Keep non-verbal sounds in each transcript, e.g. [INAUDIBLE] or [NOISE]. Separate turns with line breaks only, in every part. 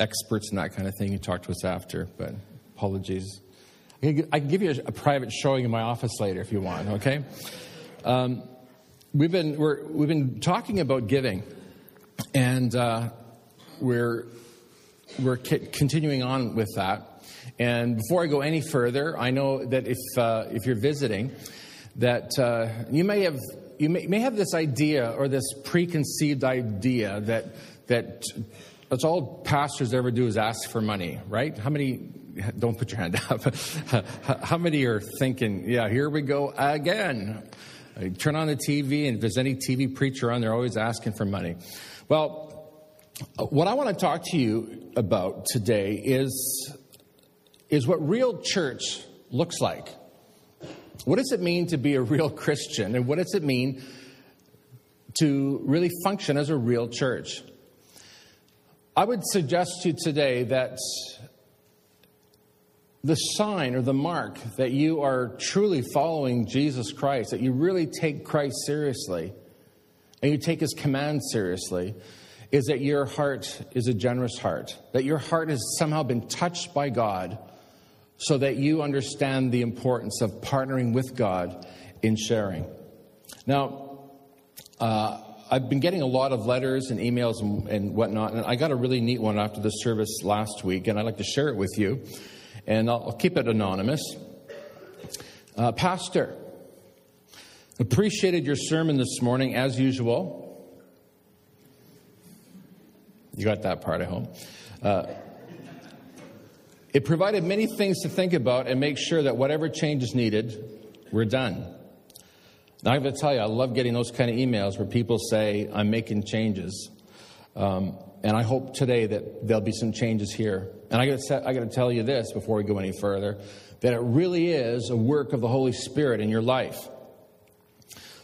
experts in that kind of thing. You talk to us after, but apologies. I can give you a, private showing in my office later if you want, okay? Um, we've, been, we have been talking about giving, and uh, we're, we're continuing on with that. And before I go any further, I know that if, uh, if you're visiting, that uh, you may have you may, may, have this idea or this preconceived idea that that that's all pastors ever do is ask for money, right? How many? [LAUGHS] Don't put your hand up. [LAUGHS] How many are thinking, yeah, here we go again? I turn on the TV, and if there's any TV preacher on, they're always asking for money. Well, uh, what I want to talk to you about today is is what real church looks like. What does it mean to be a real Christian? And what does it mean to really function as a real church? I would suggest to you today that the sign or the mark that you are truly following Jesus Christ, that you really take Christ seriously, and you take his command seriously, is that your heart is a generous heart, that your heart has somehow been touched by God so that you understand the importance of partnering with God in sharing. Now, uh, I've been getting a lot of letters and emails and, and, whatnot, and I got a really neat one after the service last week, and I'd like to share it with you, and I'll, I'll keep it anonymous. Uh, Pastor, appreciated your sermon this morning as usual. You got that part, at home. Uh, it provided many things to think about and make sure that whatever change is needed, we're done. Now, I have to tell you, I love getting those kind of emails where people say, I'm making changes. Um, and I hope today that there'll be some changes here. And I got to tell you this before we go any further that it really is a work of the Holy Spirit in your life.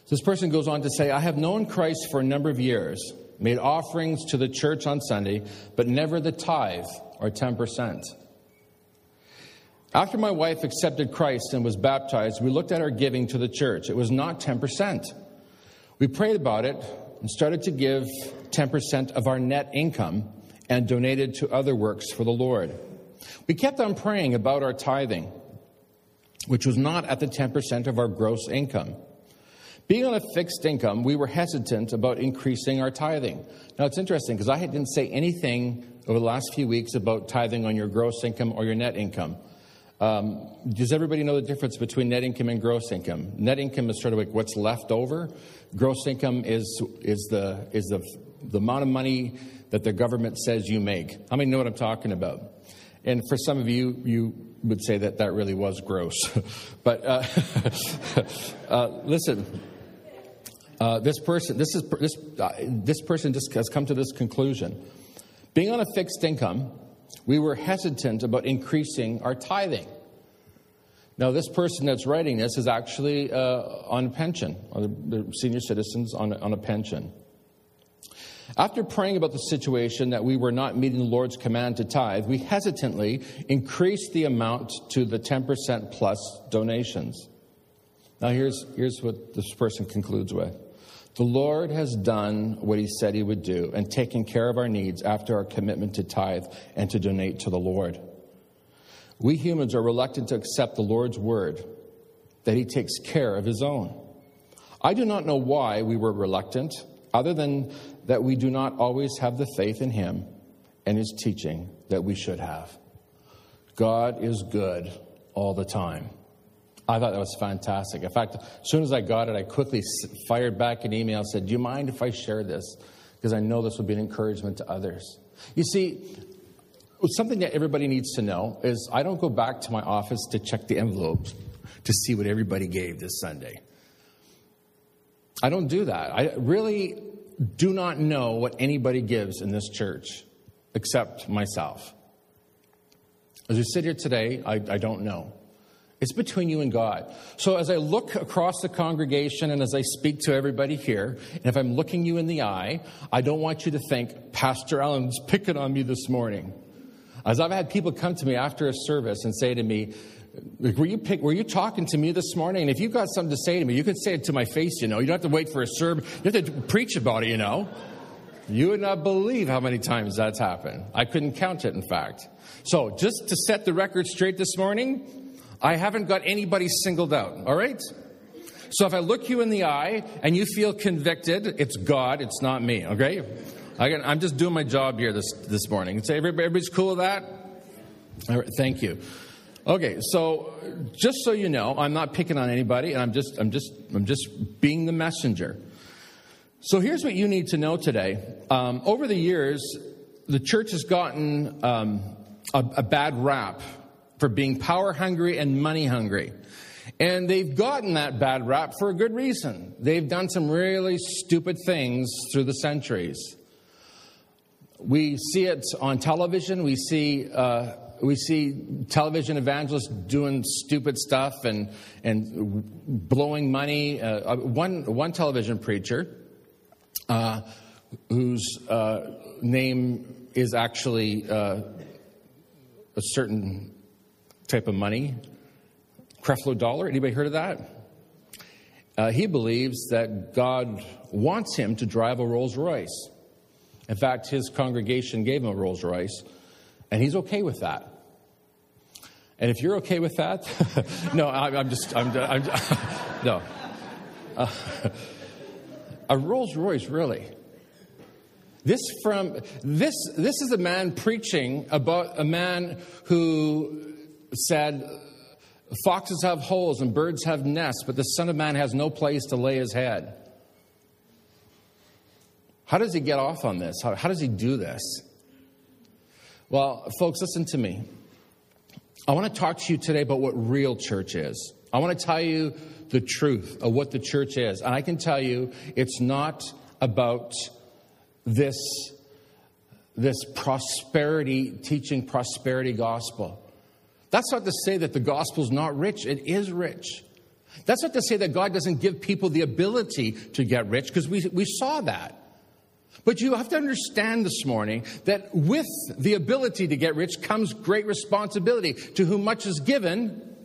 This person goes on to say, I have known Christ for a number of years, made offerings to the church on Sunday, but never the tithe or 10%. After my wife accepted Christ and was baptized, we looked at our giving to the church. It was not 10%. We prayed about it and started to give 10% of our net income and donated to other works for the Lord. We kept on praying about our tithing, which was not at the 10% of our gross income. Being on a fixed income, we were hesitant about increasing our tithing. Now, it's interesting because I didn't say anything over the last few weeks about tithing on your gross income or your net income. Um, does everybody know the difference between net income and gross income? Net income is sort of like what's left over. Gross income is is the is the the amount of money that the government says you make. How many know what I'm talking about? And for some of you, you would say that that really was gross. [LAUGHS] but uh, [LAUGHS] uh, listen, uh, this person, this is this uh, this person just has come to this conclusion. Being on a fixed income we were hesitant about increasing our tithing. Now, this person that's writing this is actually uh, on pension, on the senior citizens on, on a pension. After praying about the situation that we were not meeting the Lord's command to tithe, we hesitantly increased the amount to the 10% plus donations. Now, here's, here's what this person concludes with the Lord has done what he said he would do and taken care of our needs after our commitment to tithe and to donate to the Lord. We humans are reluctant to accept the Lord's word that he takes care of his own. I do not know why we were reluctant, other than that we do not always have the faith in him and his teaching that we should have. God is good all the time. I thought that was fantastic. In fact, as soon as I got it, I quickly fired back an email and said, Do you mind if I share this? Because I know this will be an encouragement to others. You see, something that everybody needs to know is I don't go back to my office to check the envelopes to see what everybody gave this Sunday. I don't do that. I really do not know what anybody gives in this church except myself. As we sit here today, I, I don't know. It's between you and God. So as I look across the congregation and as I speak to everybody here, and if I'm looking you in the eye, I don't want you to think, Pastor Allen's picking on me this morning. As I've had people come to me after a service and say to me, were you, pick, were you talking to me this morning? And if you've got something to say to me, you can say it to my face, you know. You don't have to wait for a sermon. You have to preach about it, you know. You would not believe how many times that's happened. I couldn't count it, in fact. So, just to set the record straight this morning, I haven't got anybody singled out, all right? So, if I look you in the eye and you feel convicted, it's God, it's not me, okay? I am just doing my job here this, this morning. Say, everybody's cool with that? All right, thank you. Okay, so just so you know, I'm not picking on anybody, and I'm just, I'm just, I'm just being the messenger. So here's what you need to know today. Um, over the years, the church has gotten um, a, a bad rap for being power hungry and money hungry. And they've gotten that bad rap for a good reason. They've done some really stupid things through the centuries. We see it on television. We see, uh, we see television evangelists doing stupid stuff and, and blowing money. Uh, one, one television preacher uh, whose uh, name is actually uh, a certain type of money, Creflo Dollar. Anybody heard of that? Uh, he believes that God wants him to drive a Rolls Royce. In fact, his congregation gave him a Rolls Royce, and he's okay with that. And if you're okay with that, [LAUGHS] no, I, am just, I'm, I'm, [LAUGHS] no. Uh, [LAUGHS] a Rolls Royce, really. This from this this is a man preaching about a man who said foxes have holes and birds have nests, but the Son of Man has no place to lay his head. How does he get off on this? How, how does he do this? Well, folks, listen to me. I want to talk to you today about what real church is. I want to tell you the truth of what the church is. And I can tell you, it's not about this, this prosperity, teaching prosperity gospel. That's not to say that the gospel is not rich, it is rich. That's not to say that God doesn't give people the ability to get rich, because we, we saw that. But you have to understand this morning that with the ability to get rich comes great responsibility. To whom much is given,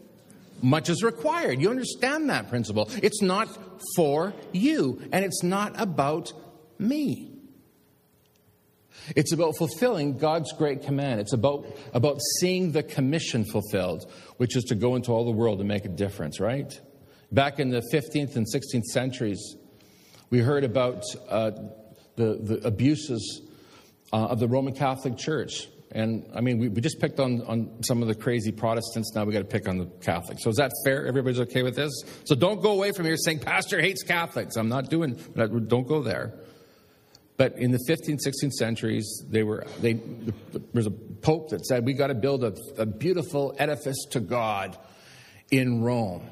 much is required. You understand that principle. It's not for you, and it's not about me. It's about fulfilling God's great command. It's about, about seeing the commission fulfilled, which is to go into all the world and make a difference, right? Back in the 15th and 16th centuries, we heard about uh, the, the abuses uh, of the Roman Catholic Church. And I mean, we, we just picked on, on some of the crazy Protestants. Now we got to pick on the Catholics. So is that fair? Everybody's okay with this? So don't go away from here saying, Pastor hates Catholics. I'm not doing, don't go there. But in the 15th, 16th centuries, they were, they, there was a pope that said, we got to build a, a beautiful edifice to God in Rome.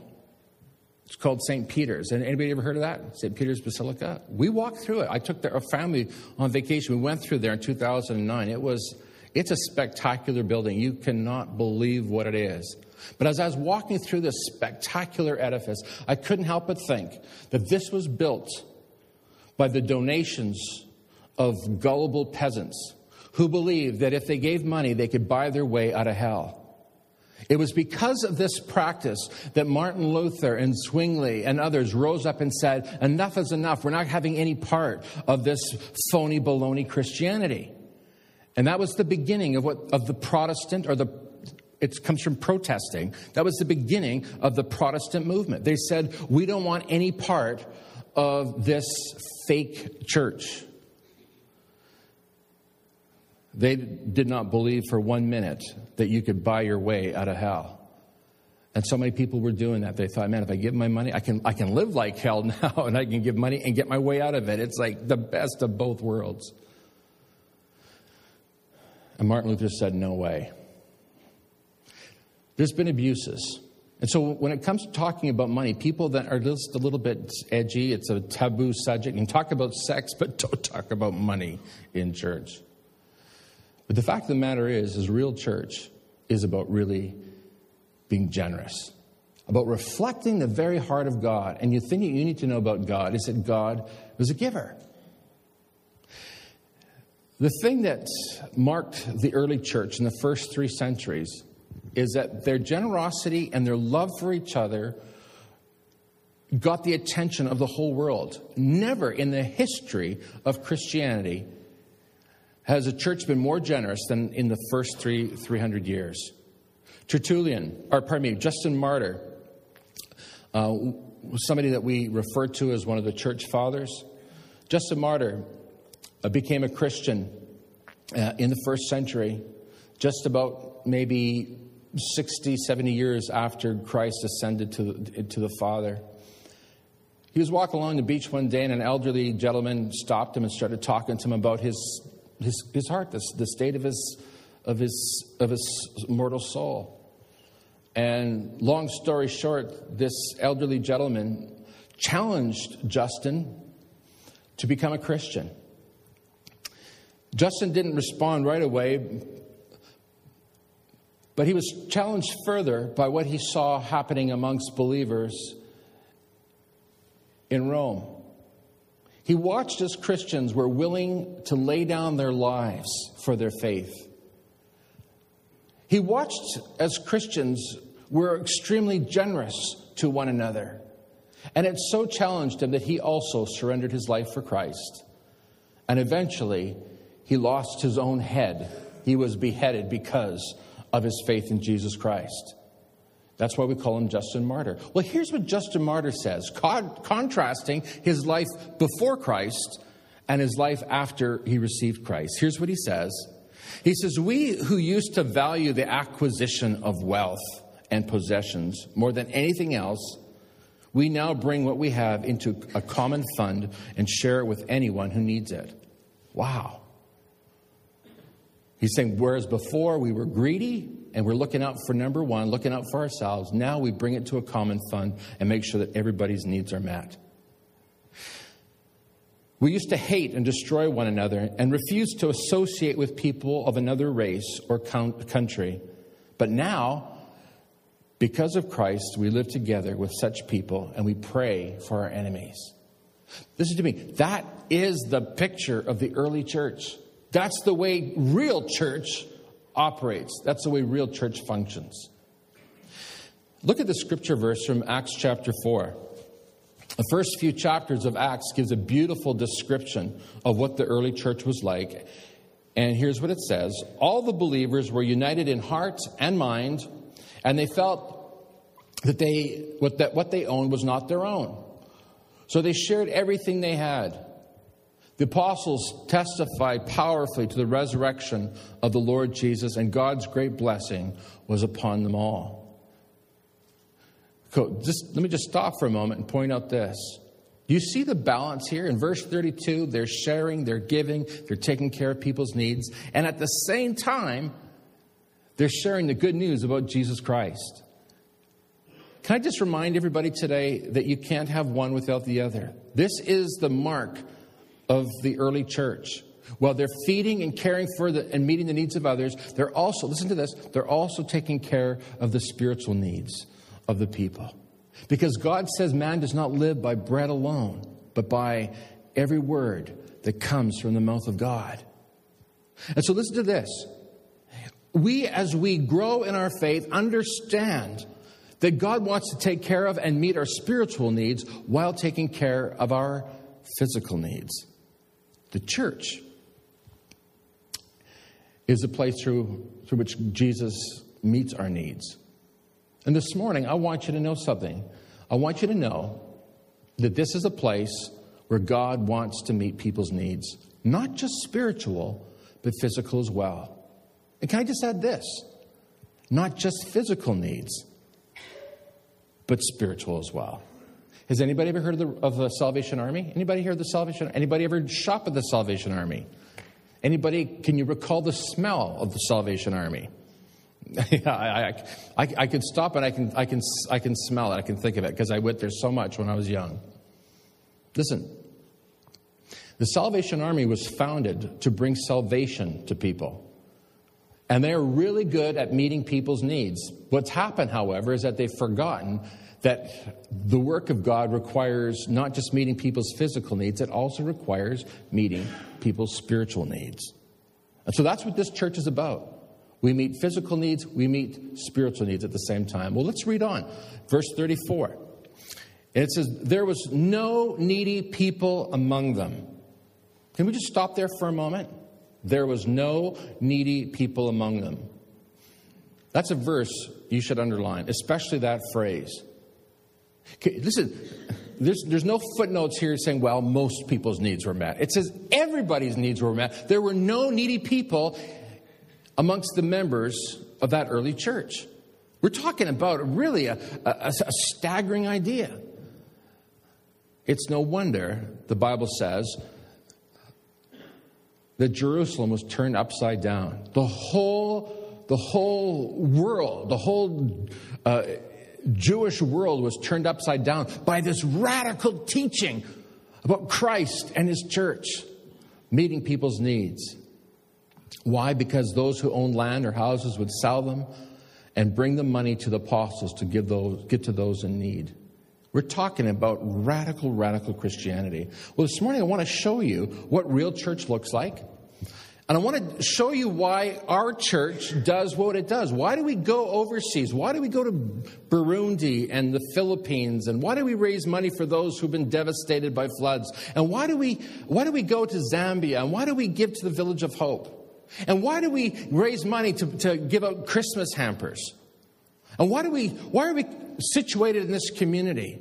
It's called St. Peter's. And anybody ever heard of that? St. Peter's Basilica? We walked through it. I took the, our family on vacation. We went through there in 2009. It was it's a spectacular building. You cannot believe what it is. But as I was walking through this spectacular edifice, I couldn't help but think that this was built by the donations of gullible peasants who believed that if they gave money, they could buy their way out of hell. It was because of this practice that Martin Luther and Zwingli and others rose up and said, Enough is enough. We're not having any part of this phony baloney Christianity. And that was the beginning of what of the Protestant or the it comes from protesting. That was the beginning of the Protestant movement. They said, "We don't want any part of this fake church." They did not believe for one minute that you could buy your way out of hell. And so many people were doing that. They thought, man, if I give my money, I can, I can live like hell [LAUGHS] now and I can give money and get my way out of it. It's like the best of both worlds. And Martin Luther said, No way. There's been abuses. And so when it comes to talking about money, people that are just a little bit edgy, it's a taboo subject. You can talk about sex, but don't talk about money in church. But the fact of the matter is, is real church is about really being generous, about reflecting the very heart of God. And you think you need to know about God is that God was a giver. The thing that marked the early church in the first three centuries is that their generosity and their love for each other got the attention of the whole world. Never in the history of Christianity has the church been more generous than in the first three, 300 years. Tertullian, or pardon me, Justin Martyr, uh, somebody that we refer to as one of the church fathers. Justin Martyr uh, became a Christian uh, in the first century, just about maybe 60, 70 years after Christ ascended to, to the Father. He was walking along the beach one day, and an elderly gentleman stopped him and started talking to him about his, his, his heart, the, the state of his, of, his, of his mortal soul. And long story short, this elderly gentleman challenged Justin to become a Christian. Justin didn't respond right away, but he was challenged further by what he saw happening amongst believers in Rome. He watched as Christians were willing to lay down their lives for their faith. He watched as Christians were extremely generous to one another. And it so challenged him that he also surrendered his life for Christ. And eventually, he lost his own head. He was beheaded because of his faith in Jesus Christ. That's why we call him Justin Martyr. Well, here's what Justin Martyr says, con- contrasting his life before Christ and his life after he received Christ. Here's what he says He says, We who used to value the acquisition of wealth and possessions more than anything else, we now bring what we have into a common fund and share it with anyone who needs it. Wow. He's saying, whereas before we were greedy and we're looking out for number one, looking out for ourselves, now we bring it to a common fund and make sure that everybody's needs are met. We used to hate and destroy one another and refuse to associate with people of another race or country. But now, because of Christ, we live together with such people and we pray for our enemies. Listen to me. That is the picture of the early church. That's the way real church operates. That's the way real church functions. Look at the scripture verse from Acts chapter 4. The first few chapters of Acts gives a beautiful description of what the early church was like. And here's what it says All the believers were united in heart and mind, and they felt that they what, that what they owned was not their own. So they shared everything they had. The apostles testified powerfully to the resurrection of the Lord Jesus, and God's great blessing was upon them all. Just, let me just stop for a moment and point out this. You see the balance here? In verse 32, they're sharing, they're giving, they're taking care of people's needs, and at the same time, they're sharing the good news about Jesus Christ. Can I just remind everybody today that you can't have one without the other? This is the mark of the early church. While they're feeding and caring for the, and meeting the needs of others, they're also, listen to this, they're also taking care of the spiritual needs of the people. Because God says man does not live by bread alone, but by every word that comes from the mouth of God. And so listen to this. We, as we grow in our faith, understand that God wants to take care of and meet our spiritual needs while taking care of our physical needs. The church is a place through, through which Jesus meets our needs. And this morning, I want you to know something. I want you to know that this is a place where God wants to meet people's needs, not just spiritual, but physical as well. And can I just add this? Not just physical needs, but spiritual as well. Has anybody ever heard of the, of the Salvation Army? Anybody heard of the Salvation? Army? Anybody ever shop at the Salvation Army? Anybody? Can you recall the smell of the Salvation Army? [LAUGHS] I, I, I, I, could stop and I can, I, can, I can smell it. I can think of it because I went there so much when I was young. Listen, the Salvation Army was founded to bring salvation to people. And they're really good at meeting people's needs. What's happened, however, is that they've forgotten that the work of God requires not just meeting people's physical needs, it also requires meeting people's spiritual needs. And so that's what this church is about. We meet physical needs, we meet spiritual needs at the same time. Well, let's read on. Verse 34. And it says, There was no needy people among them. Can we just stop there for a moment? There was no needy people among them. That's a verse you should underline, especially that phrase. Okay, listen, there's, there's no footnotes here saying, well, most people's needs were met. It says everybody's needs were met. There were no needy people amongst the members of that early church. We're talking about really a, a, a staggering idea. It's no wonder, the Bible says, that Jerusalem was turned upside down. The whole, the whole world, the whole uh, Jewish world was turned upside down by this radical teaching about Christ and his church meeting people's needs. Why? Because those who owned land or houses would sell them and bring the money to the apostles to give those, get to those in need. We're talking about radical, radical Christianity. Well, this morning I want to show you what real church looks like. And I want to show you why our church does what it does. Why do we go overseas? Why do we go to Burundi and the Philippines? And why do we raise money for those who've been devastated by floods? And why do we, why do we go to Zambia? And why do we give to the Village of Hope? And why do we raise money to, to give out Christmas hampers? And why do we, why are we situated in this community?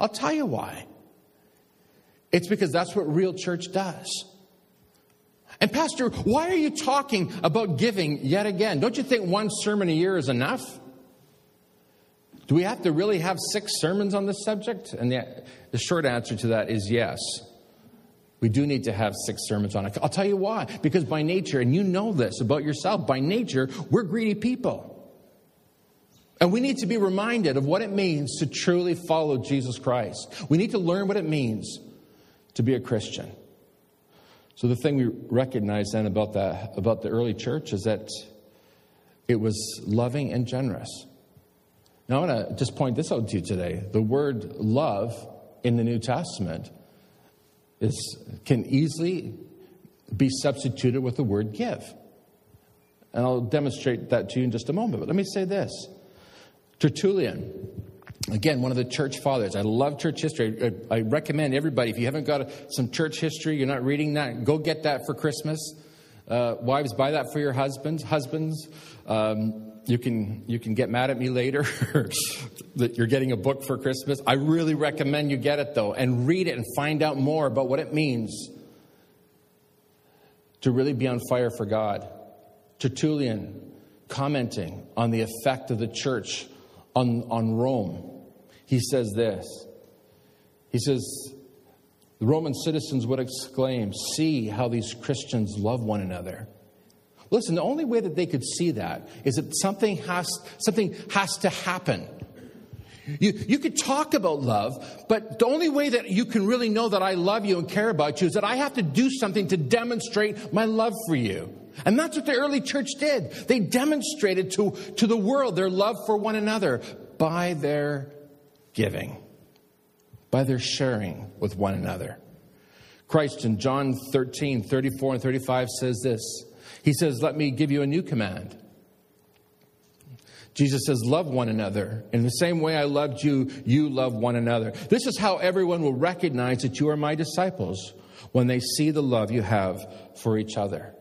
I'll tell you why. It's because that's what real church does. And, Pastor, why are you talking about giving yet again? Don't you think one sermon a year is enough? Do we have to really have six sermons on this subject? And the, the short answer to that is yes. We do need to have six sermons on it. I'll tell you why. Because by nature, and you know this about yourself, by nature, we're greedy people. And we need to be reminded of what it means to truly follow Jesus Christ. We need to learn what it means to be a Christian. So the thing we recognize then about the, about the early church is that it was loving and generous. Now, I want to just point this out to you today. The word love in the New Testament is, can easily be substituted with the word give. And I'll demonstrate that to you in just a moment. But let me say this Tertullian, Again, one of the church fathers. I love church history. I, I recommend everybody, if you haven't got a, some church history, you're not reading that, go get that for Christmas. Uh, wives, buy that for your husbands. Husbands, um, you can you can get mad at me later [LAUGHS] that you're getting a book for Christmas. I really recommend you get it though and read it and find out more about what it means to really be on fire for God. Tertullian commenting on the effect of the church on, on Rome he says this He says, the Roman citizens would exclaim, See how these Christians love one another. Listen, the only way that they could see that is that something has, something has to happen. You, you could talk about love, but the only way that you can really know that I love you and care about you is that I have to do something to demonstrate my love for you. And that's what the early church did. They demonstrated to, to the world their love for one another by their giving, by their sharing with one another. Christ in John 13, 34 and 35 says this. He says, Let me give you a new command. Jesus says, Love one another. In the same way I loved you, you love one another. This is how everyone will recognize that you are my disciples when they see the love you have for each other.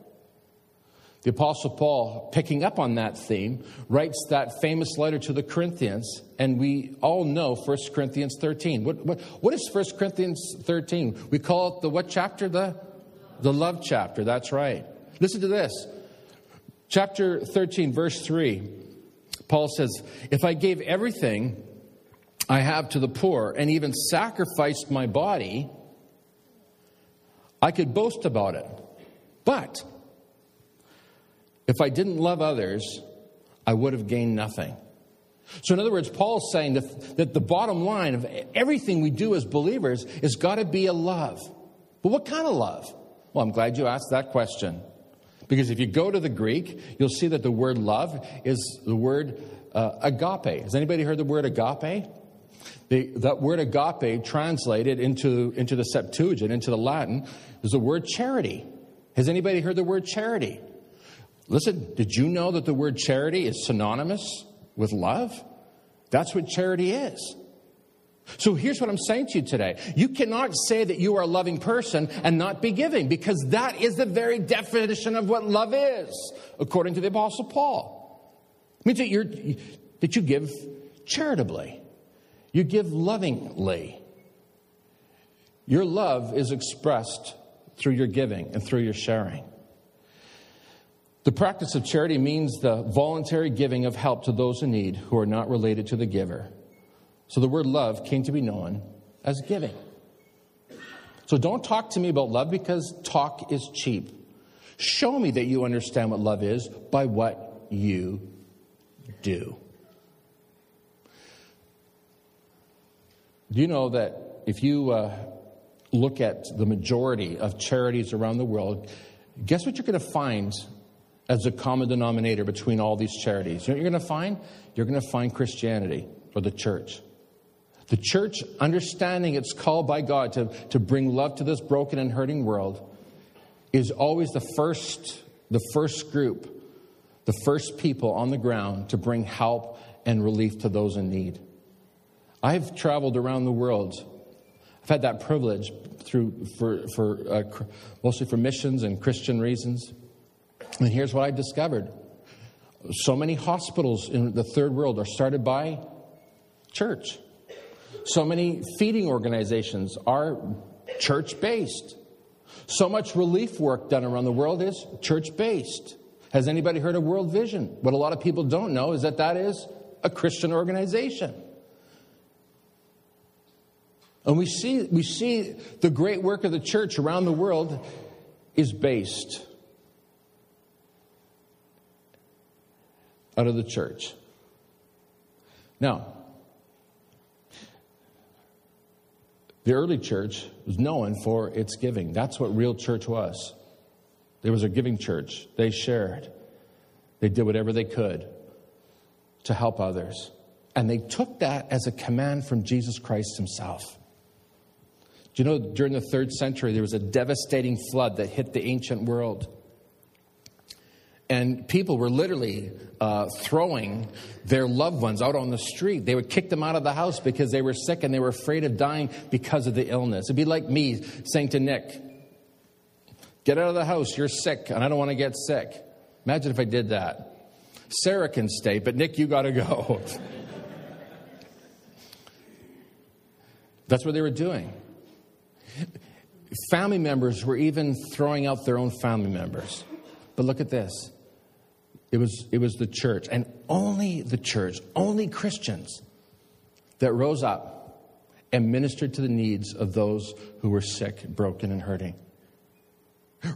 The Apostle Paul, picking up on that theme, writes that famous letter to the Corinthians, and we all know 1 Corinthians 13. What, what, what is 1 Corinthians 13? We call it the what chapter? The, the love chapter. That's right. Listen to this. Chapter 13, verse 3. Paul says, If I gave everything I have to the poor and even sacrificed my body, I could boast about it. But if I didn't love others, I would have gained nothing. So, in other words, Paul's saying that, that the bottom line of everything we do as believers is got to be a love. But what kind of love? Well, I'm glad you asked that question. Because if you go to the Greek, you'll see that the word love is the word uh, agape. Has anybody heard the word agape? The, that word agape translated into, into the Septuagint, into the Latin, is the word charity. Has anybody heard the word charity? Listen, did you know that the word charity is synonymous with love? That's what charity is. So here's what I'm saying to you today. You cannot say that you are a loving person and not be giving because that is the very definition of what love is, according to the Apostle Paul. It means that, you're, that you give charitably, you give lovingly. Your love is expressed through your giving and through your sharing. The practice of charity means the voluntary giving of help to those in need who are not related to the giver. So the word love came to be known as giving. So don't talk to me about love because talk is cheap. Show me that you understand what love is by what you do. Do you know that if you uh, look at the majority of charities around the world, guess what you're going to find as a common denominator between all these charities? You know what you're going to find? You're going to find Christianity or the church. The church, understanding its call by God to, to bring love to this broken and hurting world, is always the first, the first group, the first people on the ground to bring help and relief to those in need. I've traveled around the world. I've had that privilege through for, for uh, mostly for missions and Christian reasons. And here's what I discovered: so many hospitals in the third world are started by church. So many feeding organizations are church based. So much relief work done around the world is church based. Has anybody heard of World Vision? What a lot of people don't know is that that is a Christian organization. And we see, we see the great work of the church around the world is based out of the church. Now, The early church was known for its giving. That's what real church was. There was a giving church. They shared, they did whatever they could to help others. And they took that as a command from Jesus Christ himself. Do you know, during the third century, there was a devastating flood that hit the ancient world. And people were literally uh, throwing their loved ones out on the street. They would kick them out of the house because they were sick and they were afraid of dying because of the illness. It'd be like me saying to Nick, Get out of the house, you're sick, and I don't want to get sick. Imagine if I did that. Sarah can stay, but Nick, you got to go. [LAUGHS] That's what they were doing. Family members were even throwing out their own family members. But look at this it was, it was the church, and only the church, only Christians that rose up and ministered to the needs of those who were sick, broken, and hurting.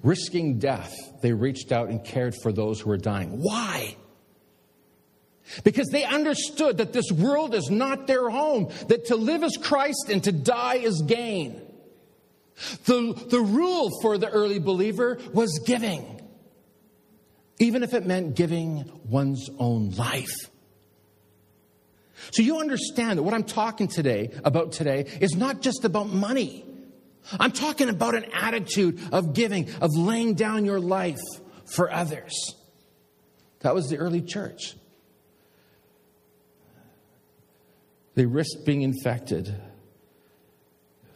Risking death, they reached out and cared for those who were dying. Why? Because they understood that this world is not their home, that to live is Christ and to die is gain. The, the rule for the early believer was giving even if it meant giving one's own life. So you understand that what I'm talking today about today is not just about money. I'm talking about an attitude of giving, of laying down your life for others. That was the early church. They risked being infected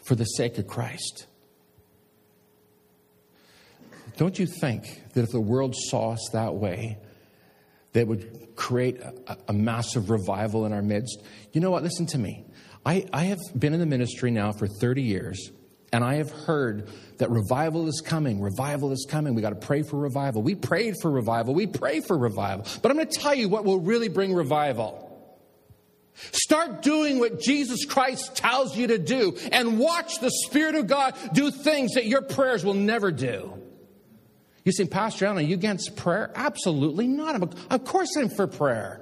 for the sake of Christ. Don't you think that if the world saw us that way, that would create a, a, massive revival in our midst? You know what? Listen to me. I, I have been in the ministry now for 30 years, and I have heard that revival is coming. Revival is coming. We got to pray for revival. We prayed for revival. We pray for revival. But I'm going to tell you what will really bring revival. Start doing what Jesus Christ tells you to do and watch the Spirit of God do things that your prayers will never do. You say, Pastor Allen, are you against prayer? Absolutely not. A, of course I'm for prayer.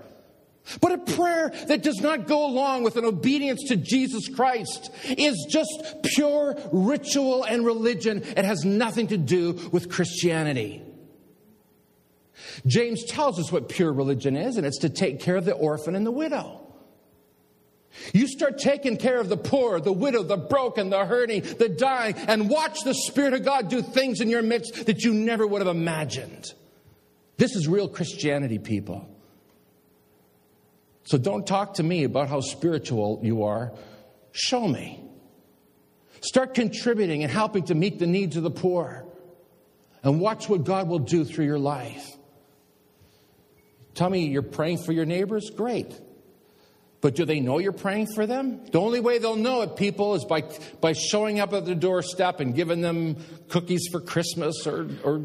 But a prayer that does not go along with an obedience to Jesus Christ is just pure ritual and religion. It has nothing to do with Christianity. James tells us what pure religion is, and it's to take care of the orphan and the widow. You start taking care of the poor, the widow, the broken, the hurting, the dying, and watch the Spirit of God do things in your midst that you never would have imagined. This is real Christianity, people. So don't talk to me about how spiritual you are Show me. Start contributing and helping to meet the needs of the poor. And watch what God will do through your life. Tell me you're praying for your neighbors? Great. But do they know you're praying for them? The only way they'll know it, people, is by, by showing up at the doorstep and giving them cookies for Christmas or, or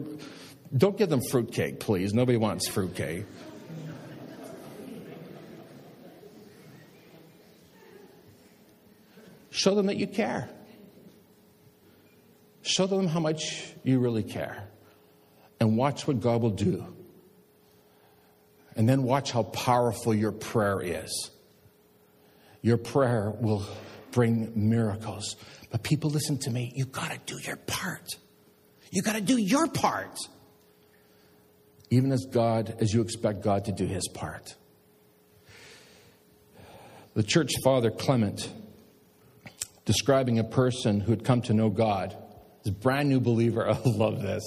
don't give them fruitcake, please. Nobody wants fruitcake. Show them that you care. Show them how much you really care. And watch what God will do. And then watch how powerful your prayer is. Your prayer will bring miracles. But people, listen to me. You've got to do your part. You've got to do your part. Even as God, as you expect God to do his part. The church father Clement describing a person who had come to know God. This brand new believer. [LAUGHS] I love this.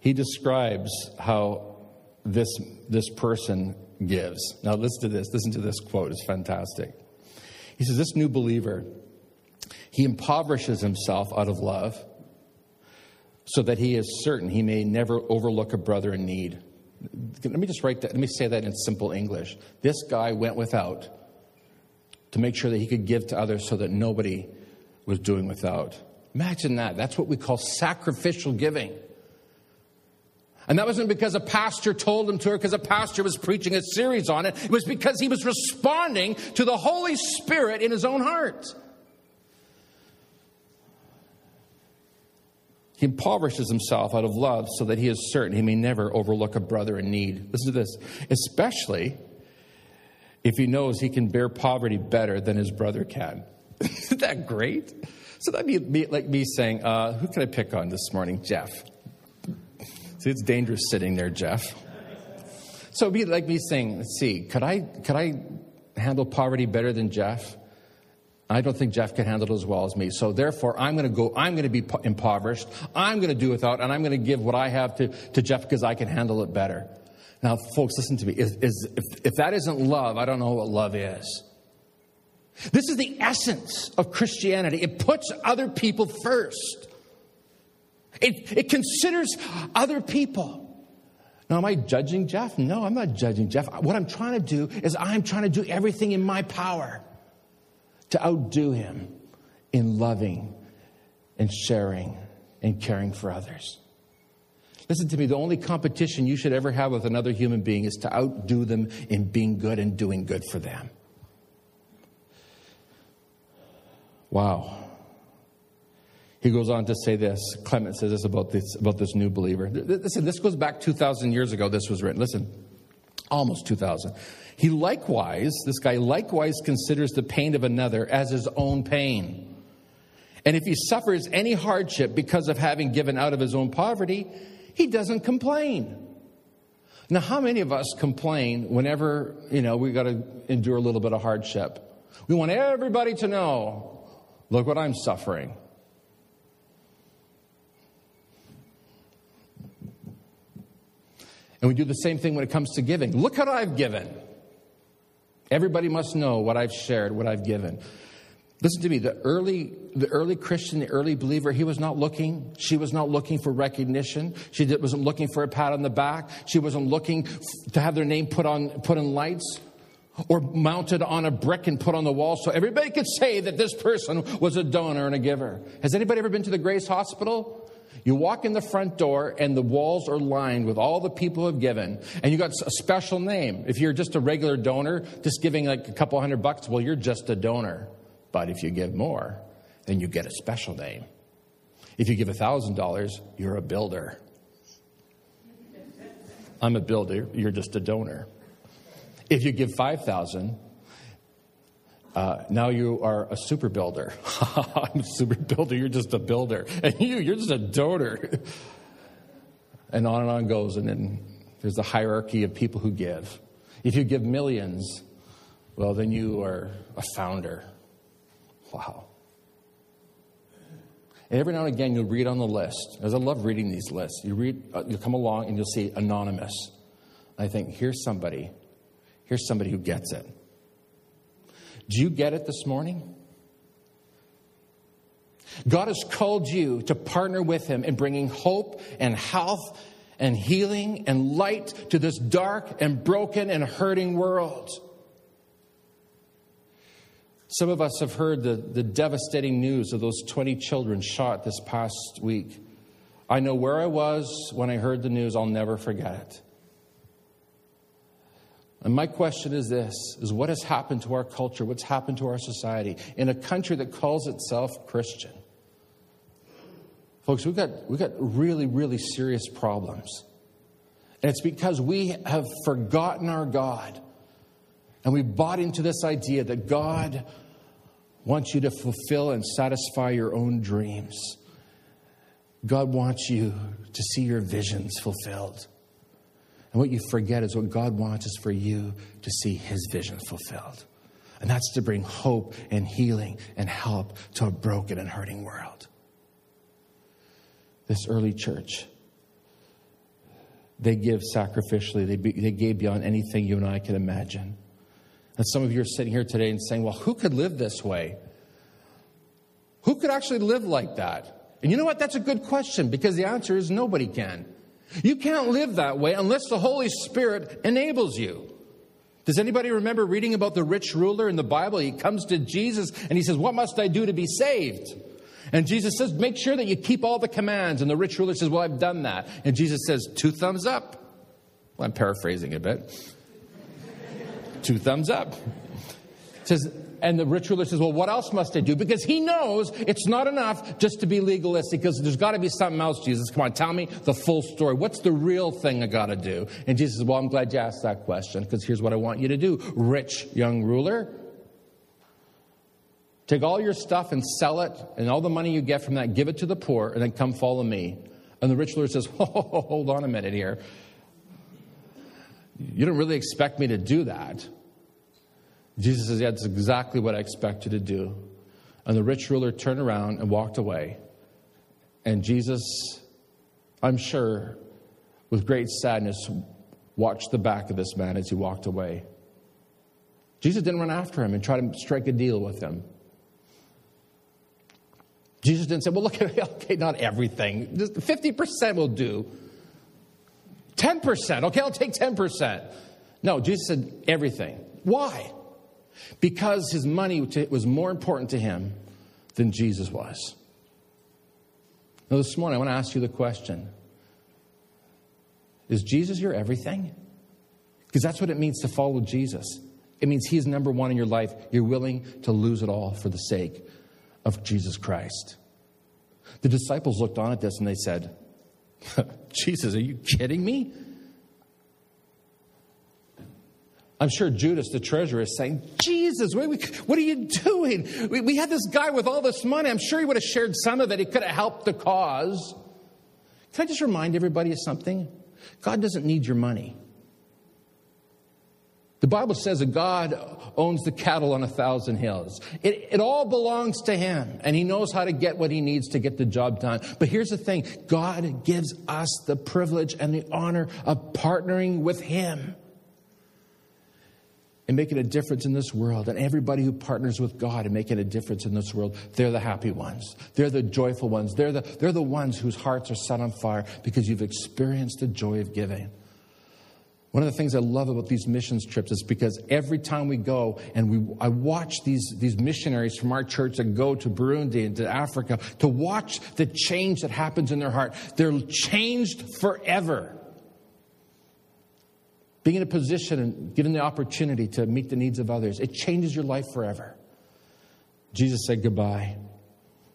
He describes how this, this person gives. Now, listen to this. Listen to this quote. It's fantastic. He says, This new believer, he impoverishes himself out of love so that he is certain he may never overlook a brother in need. Let me just write that. Let me say that in simple English. This guy went without to make sure that he could give to others so that nobody was doing without. Imagine that. That's what we call sacrificial giving. And that wasn't because a pastor told him to or because a pastor was preaching a series on it. It was because he was responding to the Holy Spirit in his own heart. He impoverishes himself out of love so that he is certain he may never overlook a brother in need. Listen to this. Especially if he knows he can bear poverty better than his brother can. [LAUGHS] Isn't that great? So that'd be like me saying, uh, Who can I pick on this morning? Jeff. See, it's dangerous sitting there, Jeff. So it'd be like me saying, Let's see, could I, could I handle poverty better than Jeff? I don't think Jeff can handle it as well as me. So therefore, I'm going to go, I'm going to be impoverished. I'm going to do without, and I'm going to give what I have to, to Jeff because I can handle it better. Now, folks, listen to me. Is, is, if, if that isn't love, I don't know what love is. This is the essence of Christianity. It puts other people first. It, it considers other people. Now, am I judging Jeff? No, I'm not judging Jeff. What I'm trying to do is I'm trying to do everything in my power to outdo him in loving and sharing and caring for others. Listen to me, the only competition you should ever have with another human being is to outdo them in being good and doing good for them. Wow. He goes on to say this. Clement says this about this, about this new believer. Listen, this goes back 2,000 years ago, this was written. Listen, almost 2,000. He likewise, this guy likewise considers the pain of another as his own pain. And if he suffers any hardship because of having given out of his own poverty, he doesn't complain. Now, how many of us complain whenever, you know, we got to endure a little bit of hardship? We want everybody to know, look what I'm suffering. And we do the same thing when it comes to giving. Look what I've given. Everybody must know what I've shared, what I've given. Listen to me, the early, the early Christian, the early believer, he was not looking, she was not looking for recognition. She wasn't looking for a pat on the back. She wasn't looking to have their name put on, put in lights or mounted on a brick and put on the wall so everybody could say that this person was a donor and a giver. Has anybody ever been to the Grace Hospital? You walk in the front door, and the walls are lined with all the people who have given, and you got a special name. If you're just a regular donor, just giving like a couple hundred bucks, well, you're just a donor. But if you give more, then you get a special name. If you give $1,000, you're a builder. I'm a builder, you're just a donor. If you give 5,000, uh, now you are a super builder. [LAUGHS] I'm a super builder. You're just a builder. And [LAUGHS] you, you're just a donor. and on and on goes. And then there's a hierarchy of people who give. If you give millions, well, then you are a founder. Wow. And every now and again, you'll read on the list. As I love reading these lists, you read, uh, you'll come along and you'll see anonymous. I think, here's somebody. Here's somebody who gets it. Do you get it this morning? God has called you to partner with Him in bringing hope and health and healing and light to this dark and broken and hurting world. Some of us have heard the, the devastating news of those 20 children shot this past week. I know where I was when I heard the news, I'll never forget it. And my question is this is what has happened to our culture? What's happened to our society in a country that calls itself Christian? Folks, we've got, we've got really, really serious problems. And it's because we have forgotten our God. And we bought into this idea that God wants you to fulfill and satisfy your own dreams. God wants you to see your visions fulfilled. And what you forget is what God wants is for you to see his vision fulfilled. And that's to bring hope and healing and help to a broken and hurting world. This early church, they give sacrificially, they, be, they gave beyond anything you and I can imagine. And some of you are sitting here today and saying, well, who could live this way? Who could actually live like that? And you know what? That's a good question because the answer is nobody can. You can't live that way unless the Holy Spirit enables you. Does anybody remember reading about the rich ruler in the Bible? He comes to Jesus and he says, What must I do to be saved? And Jesus says, Make sure that you keep all the commands. And the rich ruler says, Well, I've done that. And Jesus says, Two thumbs up. Well, I'm paraphrasing a bit. Two thumbs up. Says, and the rich ruler says, Well, what else must I do? Because he knows it's not enough just to be legalistic, because there's got to be something else, Jesus. Come on, tell me the full story. What's the real thing I got to do? And Jesus says, Well, I'm glad you asked that question, because here's what I want you to do, rich young ruler. Take all your stuff and sell it, and all the money you get from that, give it to the poor, and then come follow me. And the rich ruler says, [LAUGHS] Hold on a minute here. You don't really expect me to do that. Jesus says, Yeah, that's exactly what I expect you to do. And the rich ruler turned around and walked away. And Jesus, I'm sure, with great sadness, watched the back of this man as he walked away. Jesus didn't run after him and try to strike a deal with him. Jesus didn't say, Well, look, at [LAUGHS] okay, not everything. Just 50% will do. 10%, okay, I'll take 10%. No, Jesus said everything. Why? Because his money was more important to him than Jesus was. Now, this morning, I want to ask you the question Is Jesus your everything? Because that's what it means to follow Jesus. It means He's number one in your life. You're willing to lose it all for the sake of Jesus Christ. The disciples looked on at this and they said, [LAUGHS] Jesus, are you kidding me? I'm sure Judas, the treasurer, is saying, Jesus, what are you doing? We had this guy with all this money. I'm sure he would have shared some of it. He could have helped the cause. Can I just remind everybody of something? God doesn't need your money. The Bible says that God owns the cattle on a thousand hills. It, it, all belongs to Him, and He knows how to get what He needs to get the job done. But here's the thing God gives us the privilege and the honor of partnering with Him and making a difference in this world. And everybody who partners with God and making a difference in this world, they're the happy ones. They're the joyful ones. They're the, they're the ones whose hearts are set on fire because you've experienced the joy of giving. One of the things I love about these missions trips is because every time we go and we, I watch these, these missionaries from our church that go to Burundi and to Africa to watch the change that happens in their heart. They're changed forever being in a position and given the opportunity to meet the needs of others, it changes your life forever. Jesus said goodbye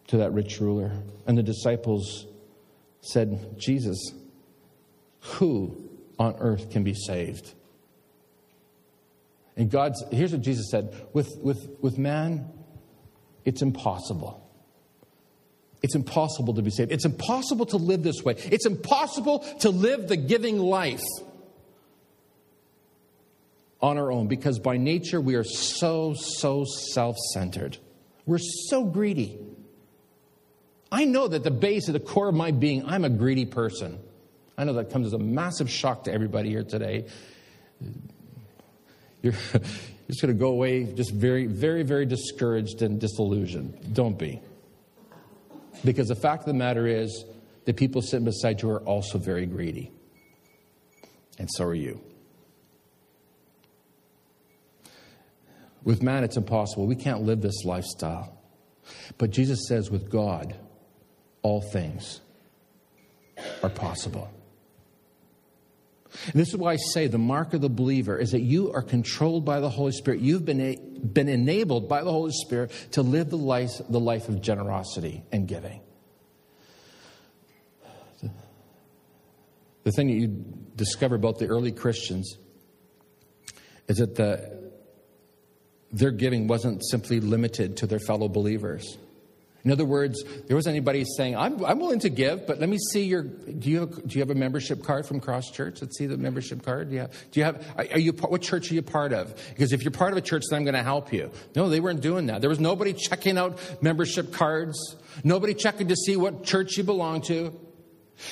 to that rich ruler, and the disciples said, Jesus, who on earth can be saved? And God's, here's what Jesus said with, with, with man, it's impossible. It's impossible to be saved. It's impossible to live this way. It's impossible to live the giving life on our own because by nature we are so, so self centered. We're so greedy. I know that the base of the core of my being, I'm a greedy person. I know that comes as a massive shock to everybody here today. You're [LAUGHS] just going to go away just very, very, very discouraged and disillusioned. Don't be. Because the fact of the matter is, the people sitting beside you are also very greedy. And so are you. With man, it's impossible. We can't live this lifestyle. But Jesus says, with God, all things are possible. And this is why I say the mark of the believer is that you are controlled by the Holy Spirit. You've been, a, been enabled by the Holy Spirit to live the life, the life of generosity and giving. The, the thing that you discover about the early Christians is that the, their giving wasn't simply limited to their fellow believers. In other words, there was anybody saying, I'm, I'm willing to give, but let me see your, do you, have, do you have a membership card from Cross Church? Let's see the membership card. Do you have, do you have are you, what church are you part of? Because if you're part of a church, then I'm going to help you. No, they weren't doing that. There was nobody checking out membership cards, nobody checking to see what church you belong to.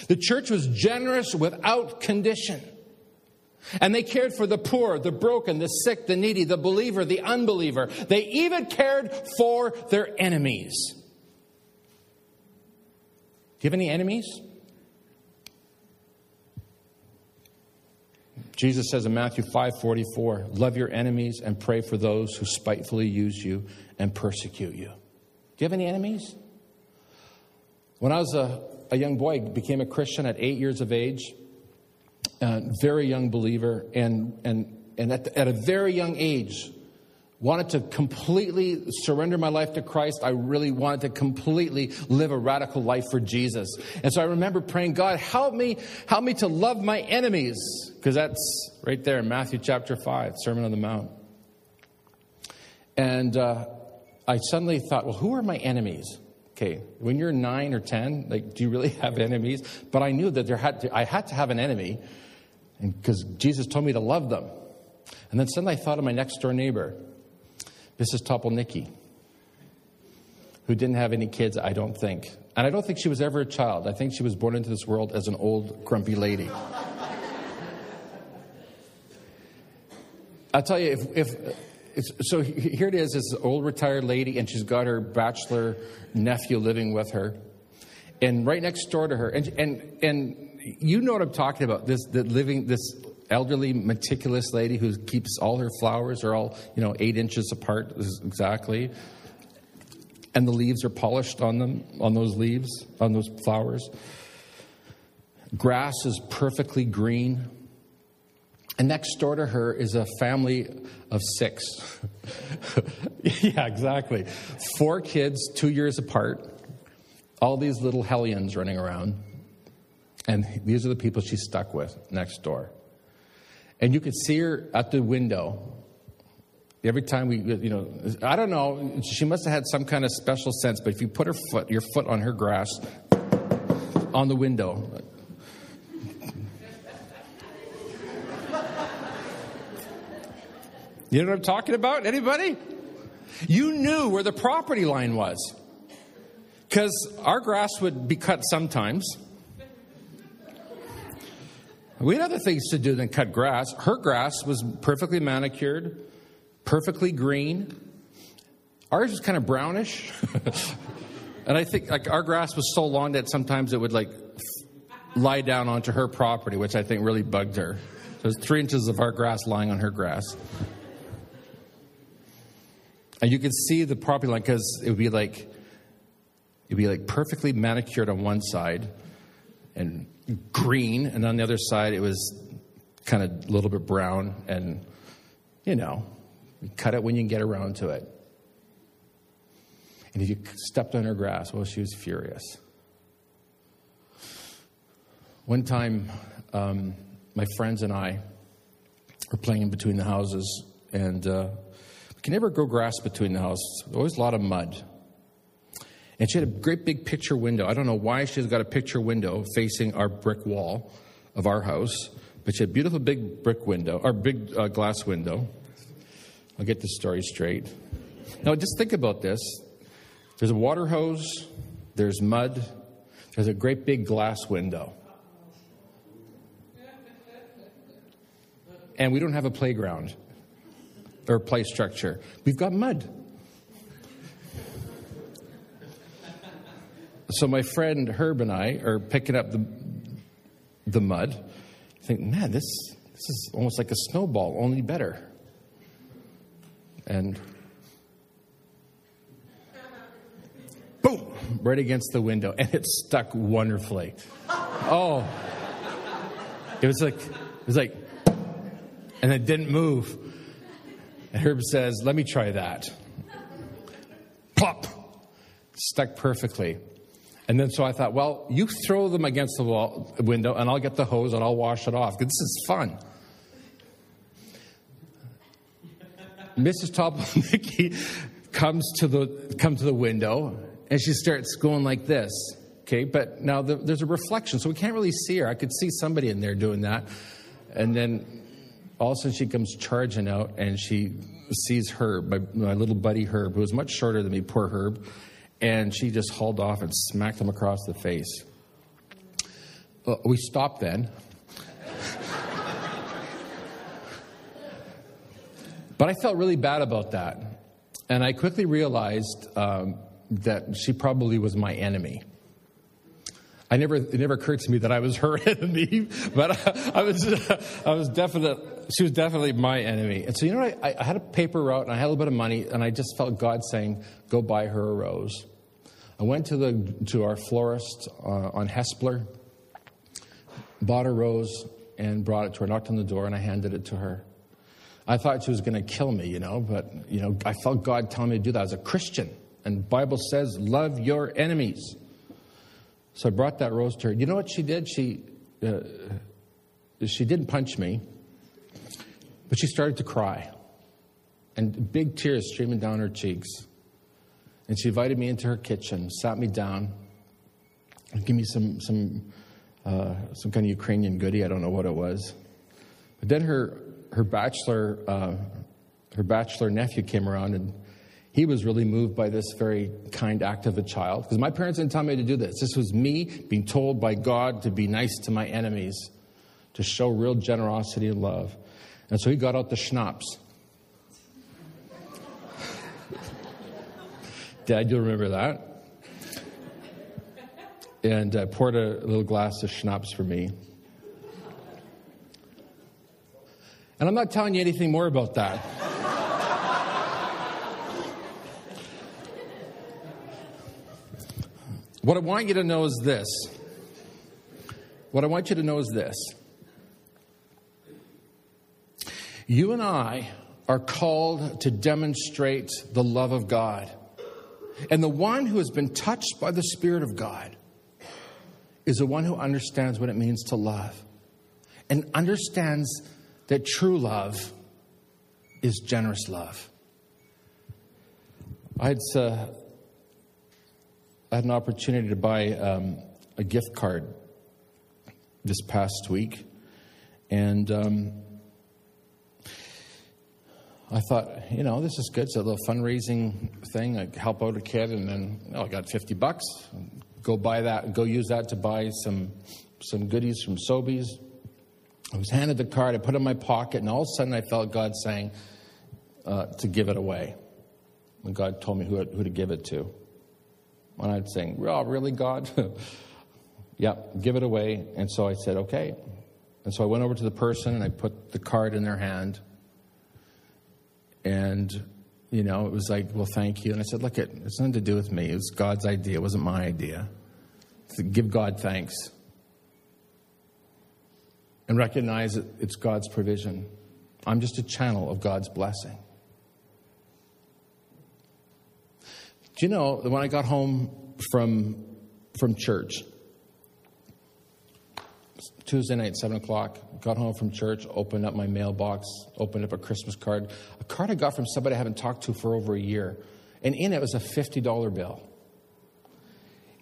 The church was generous without condition. And they cared for the poor, the broken, the sick, the needy, the believer, the unbeliever. They even cared for their enemies. Do you have any enemies? Jesus says in Matthew 5:44, "Love your enemies and pray for those who spitefully use you and persecute you." Do you have any enemies? When I was a, a young boy, became a Christian at eight years of age, very young believer, and, and, and at, the, at a very young age, wanted to completely surrender my life to Christ. I really wanted to completely live a radical life for Jesus. And so I remember praying, God, help me, help me to love my enemies. Because that's right there in Matthew chapter 5, Sermon on the Mount. And uh, I suddenly thought, well, who are my enemies? Okay, when you're nine or 10, like, do you really [LAUGHS] have enemies? But I knew that there had to, I had to have an enemy because Jesus told me to love them. And then suddenly I thought of my next door neighbor. Mrs. Topolnicki, who didn't have any kids, I don't think. And I don't think she was ever a child. I think she was born into this world as an old, grumpy lady. I'll tell you, if, if so here it is, this old retired lady, and she's got her bachelor nephew living with her. And right next door to her, and, and, and you know what I'm talking about, this, the living, this elderly, meticulous lady who keeps all her flowers are all, you know, eight inches apart exactly. And the leaves are polished on them, on those leaves, on those flowers. Grass is perfectly green. And next door to her is a family of six. [LAUGHS] yeah, exactly. Four kids, two years apart. All these little hellions running around. And these are the people she's stuck with next door. And you could see her at the window. Every time we, you know, I don't know, she must have had some kind of special sense, but if you put her foot, your foot on her grass, on the window, You know what I'm talking about? Anybody? You knew where the property line was. Because our grass would be cut sometimes. We had other things to do than cut grass. Her grass was perfectly manicured, perfectly green. Ours was kind of brownish. [LAUGHS] and I think like our grass was so long that sometimes it would like lie down onto her property, which I think really bugged her. So there's three inches of our grass lying on her grass. And you could see the property line because it would be like it'd be like perfectly manicured on one side and green, and on the other side it was kind of a little bit brown, and you know, you cut it when you can get around to it. And if you stepped on her grass, well, she was furious. One time, um, my friends and I were playing in between the houses, and uh, we can never grow grass between the houses. Always a lot of mud. And she had a great big picture window. I don't know why she's got a picture window facing our brick wall of our house, but she had a beautiful big brick window, or big uh, glass window. I'll get this story straight. Now, just think about this there's a water hose, there's mud, there's a great big glass window. And we don't have a playground or play structure. We've got mud. So my friend Herb and I are picking up the, the mud. Think, man, this, this is almost like a snowball, only better. And boom, right against the window, and it stuck wonderfully. Oh, it was like, it was like, and it didn't move. And Herb says, Let me try that. Plop! Stuck perfectly. And then so I thought, well, you throw them against the wall, window, and I'll get the hose and I'll wash it off. This is fun. Mrs. Topolinicki [LAUGHS] comes to the comes to the window and she starts going like this. Okay, but now the, there's a reflection, so we can't really see her. I could see somebody in there doing that, and then all of a sudden she comes charging out and she sees Herb, my, my little buddy Herb, who was much shorter than me, poor Herb, and she just hauled off and smacked him across the face. Uh, we stopped then. but I felt really bad about that. And I quickly realized um, that she probably was my enemy. I never, it never occurred to me that I was her [LAUGHS] enemy, but I, I was, [LAUGHS] I was definitely, she was definitely my enemy. And so, you know what? I, I, had a paper route and I had a little bit of money, and I just felt God saying, go buy her a rose. I went to, the, to our florist uh, on Hespeler, bought a rose, and brought it to her, knocked on the door, and I handed it to her. I thought she was going to kill me, you know, but, you know, I felt God telling me to do that as a Christian. And Bible says, love your enemies. So I brought that rose to her. You know what she did? She, uh, she didn't punch me, but she started to cry. And big tears streaming down her cheeks. And she invited me into her kitchen, sat me down, and gave me some, some, uh, some kind of Ukrainian goodie. I don't know what it was. But then her, her bachelor, uh, her bachelor nephew came around and he was really moved by this very kind act of a child. Because my parents didn't tell me to do this. This was me being told by God to be nice to my enemies, to show real generosity and love. And so he got out the schnapps. Dad, you'll remember that. And uh, poured a little glass of schnapps for me. And I'm not telling you anything more about that. What I want you to know is this. What I want you to know is this. You and I are called to demonstrate the love of God. And the one who has been touched by the Spirit of God is the one who understands what it means to love and understands that true love is generous love. I had uh, I had an opportunity to buy um, a gift card this past week, and um, I thought, you know, this is good. It's a little fundraising thing. I help out a kid, and then oh, I got fifty bucks. Go buy that. Go use that to buy some some goodies from Sobeys. I was handed the card. I put it in my pocket, and all of a sudden, I felt God saying uh, to give it away. And God told me who, who to give it to. And I'd saying, Oh, really, God? [LAUGHS] yep, give it away. And so I said, Okay. And so I went over to the person and I put the card in their hand. And, you know, it was like, Well, thank you. And I said, Look, it, it's nothing to do with me. It was God's idea, it wasn't my idea. give God thanks. And recognize that it's God's provision. I'm just a channel of God's blessing. Do you know that when I got home from, from church, Tuesday night, 7 o'clock, got home from church, opened up my mailbox, opened up a Christmas card, a card I got from somebody I haven't talked to for over a year. And in it was a $50 bill.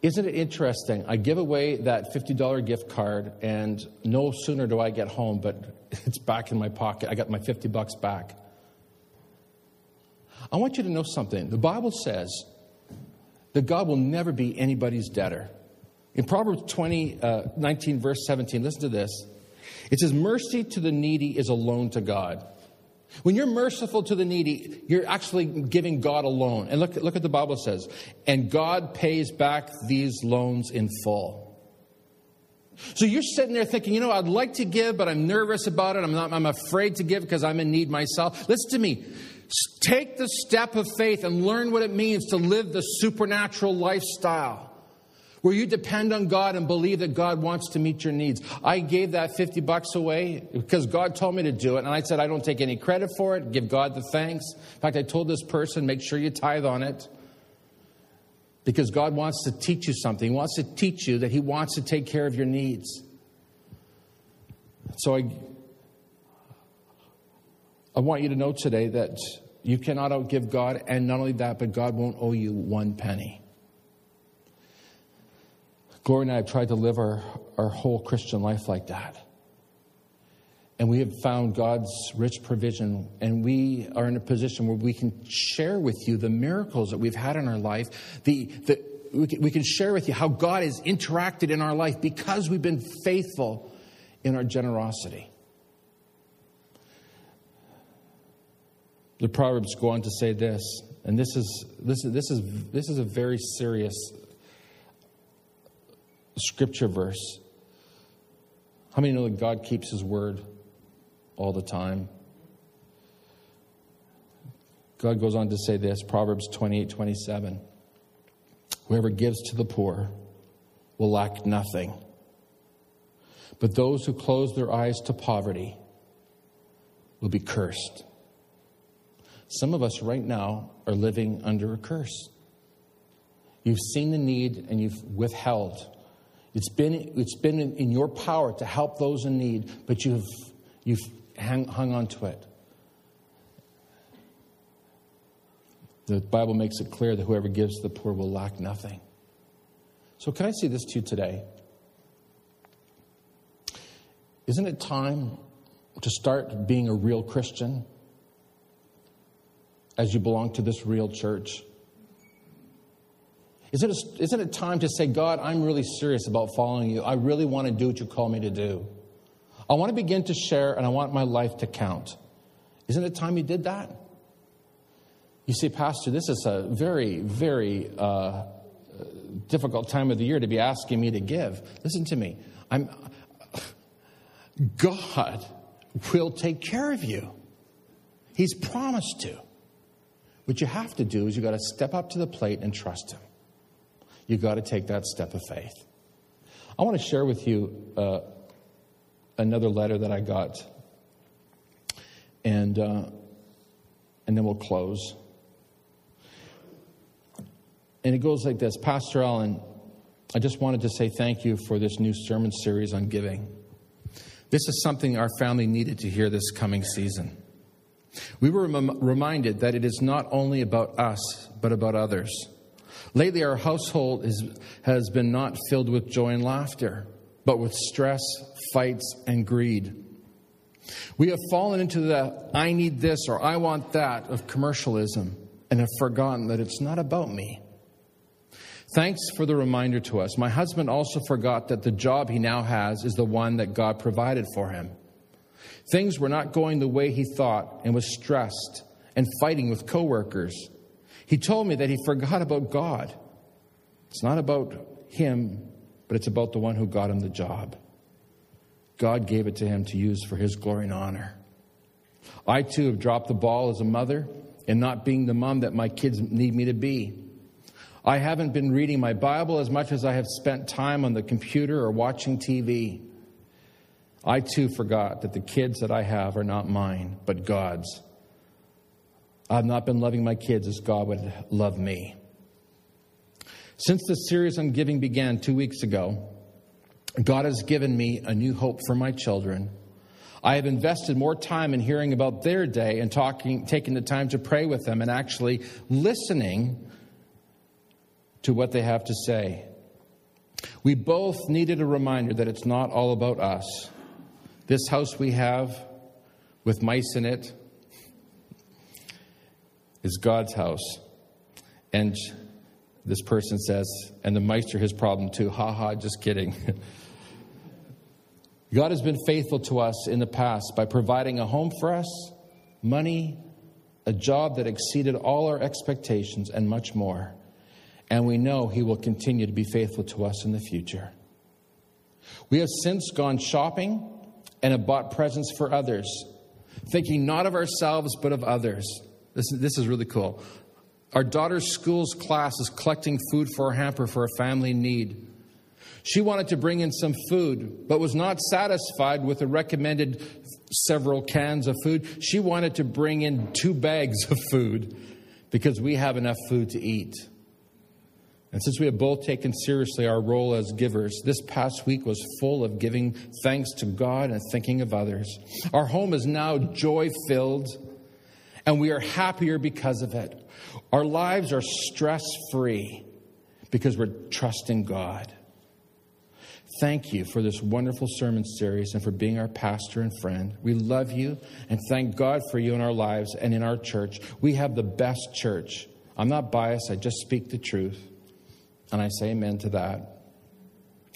Isn't it interesting? I give away that $50 gift card, and no sooner do I get home, but [LAUGHS] it's back in my pocket. I got my 50 bucks back. I want you to know something. The Bible says that God will never be anybody's debtor. In Proverbs 20, uh, 19, verse 17, listen to this. It says, Mercy to the needy is a loan to God. When you're merciful to the needy, you're actually giving God a loan. And look, look at the Bible says, and God pays back these loans in full. So you're sitting there thinking, you know, I'd like to give, but I'm nervous about it. I'm not, I'm afraid to give because I'm in need myself. Listen to me. Take the step of faith and learn what it means to live the supernatural lifestyle where you depend on God and believe that God wants to meet your needs. I gave that 50 bucks away because God told me to do it. And I said, I don't take any credit for it. Give God the thanks. In fact, I told this person, make sure you tithe on it because God wants to teach you something. He wants to teach you that He wants to take care of your needs. So I, I want you to know today that you cannot outgive God, and not only that, but God won't owe you one penny. Gloria and I have tried to live our, our whole Christian life like that. And we have found God's rich provision, and we are in a position where we can share with you the miracles that we've had in our life. The, the, we, can, we can share with you how God has interacted in our life because we've been faithful in our generosity. The Proverbs go on to say this, and this is, this is, this is, this is a very serious scripture verse. How many know that God keeps his word all the time? God goes on to say this Proverbs 28 27. Whoever gives to the poor will lack nothing. But those who close their eyes to poverty will be cursed. Some of us right now are living under a curse. You've seen the need and you've withheld. It's been, it's been in, your power to help those in need, but you've, you've hang, hung on to it. The Bible makes it clear that whoever gives to the poor will lack nothing. So, can I say this to you today? Isn't it time to start being a real Christian as you belong to this real church? Isn't it, isn't it time to say, God, I'm really serious about following you. I really want to do what you call me to do. I want to begin to share and I want my life to count. Isn't it time you did that? You see, Pastor, this is a very, very uh, difficult time of the year to be asking me to give. Listen to me. I'm, God will take care of you. He's promised to. What you have to do is you've got to step up to the plate and trust Him you've got to take that step of faith. I want to share with you uh, another letter that I got, and, uh, and then we'll close. And it goes like this Pastor Allen, I just wanted to say thank you for this new sermon series on giving. This is something our family needed to hear this coming season. We were rem- reminded that it is not only about us, but about others. Lately, our household is, has been not filled with joy and laughter, but with stress, fights, and greed. We have fallen into the I need this or I want that of commercialism and have forgotten that it's not about me. Thanks for the reminder to us. My husband also forgot that the job he now has is the one that God provided for him. Things were not going the way he thought and was stressed and fighting with coworkers. He told me that he forgot about God. It's not about him, but it's about the one who got him the job. God gave it to him to use for his glory and honor. I too have dropped the ball as a mother in not being the mom that my kids need me to be. I haven't been reading my Bible as much as I have spent time on the computer or watching TV. I too forgot that the kids that I have are not mine, but God's. I've not been loving my kids as God would love me. Since the series on giving began two weeks ago, God has given me a new hope for my children. I have invested more time in hearing about their day and talking, taking the time to pray with them and actually listening to what they have to say. We both needed a reminder that it's not all about us. This house we have with mice in it, is God's house. And this person says, and the Meister his problem too. Ha ha, just kidding. [LAUGHS] God has been faithful to us in the past by providing a home for us money, a job that exceeded all our expectations, and much more. And we know He will continue to be faithful to us in the future. We have since gone shopping and have bought presents for others, thinking not of ourselves but of others. This, this is really cool. Our daughter's school's class is collecting food for a hamper for a family need. She wanted to bring in some food, but was not satisfied with the recommended several cans of food. She wanted to bring in two bags of food because we have enough food to eat. And since we have both taken seriously our role as givers, this past week was full of giving thanks to God and thinking of others. Our home is now joy filled, and we are happier because of it. Our lives are stress free because we're trusting God. Thank you for this wonderful sermon series and for being our pastor and friend. We love you and thank God for you in our lives and in our church. We have the best church. I'm not biased, I just speak the truth. And I say amen to that.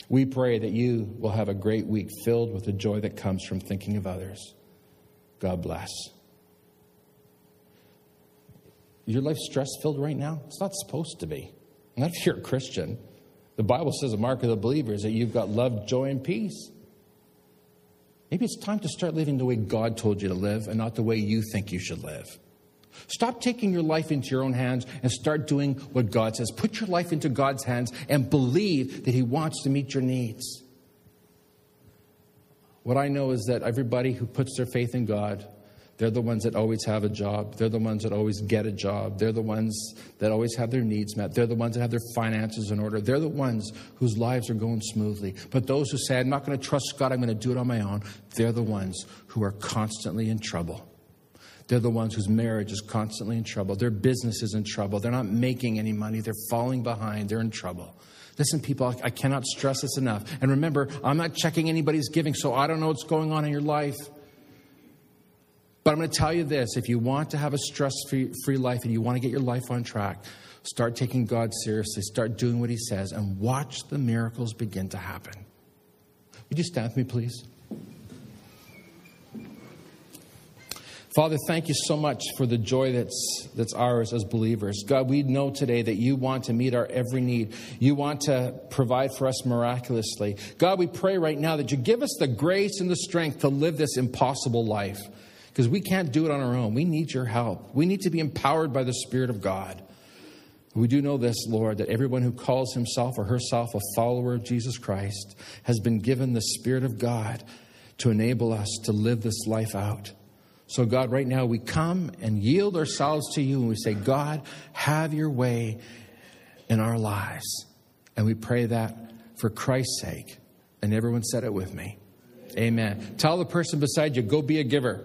We pray that you will have a great week filled with the joy that comes from thinking of others. God bless. Your life stress filled right now? It's not supposed to be. Not if you're a Christian. The Bible says a mark of the believer is that you've got love, joy, and peace. Maybe it's time to start living the way God told you to live and not the way you think you should live. Stop taking your life into your own hands and start doing what God says. Put your life into God's hands and believe that He wants to meet your needs. What I know is that everybody who puts their faith in God, they're the ones that always have a job. They're the ones that always get a job. They're the ones that always have their needs met. They're the ones that have their finances in order. They're the ones whose lives are going smoothly. But those who say, I'm not going to trust God, I'm going to do it on my own, they're the ones who are constantly in trouble. They're the ones whose marriage is constantly in trouble. Their business is in trouble. They're not making any money. They're falling behind. They're in trouble. Listen, people, I cannot stress this enough. And remember, I'm not checking anybody's giving, so I don't know what's going on in your life. But I'm going to tell you this if you want to have a stress free life and you want to get your life on track, start taking God seriously, start doing what He says, and watch the miracles begin to happen. Would you stand with me, please? Father, thank you so much for the joy that's, that's ours as believers. God, we know today that you want to meet our every need. You want to provide for us miraculously. God, we pray right now that you give us the grace and the strength to live this impossible life because we can't do it on our own. We need your help. We need to be empowered by the Spirit of God. We do know this, Lord, that everyone who calls himself or herself a follower of Jesus Christ has been given the Spirit of God to enable us to live this life out. So, God, right now we come and yield ourselves to you and we say, God, have your way in our lives. And we pray that for Christ's sake. And everyone said it with me. Amen. Tell the person beside you, go be a giver.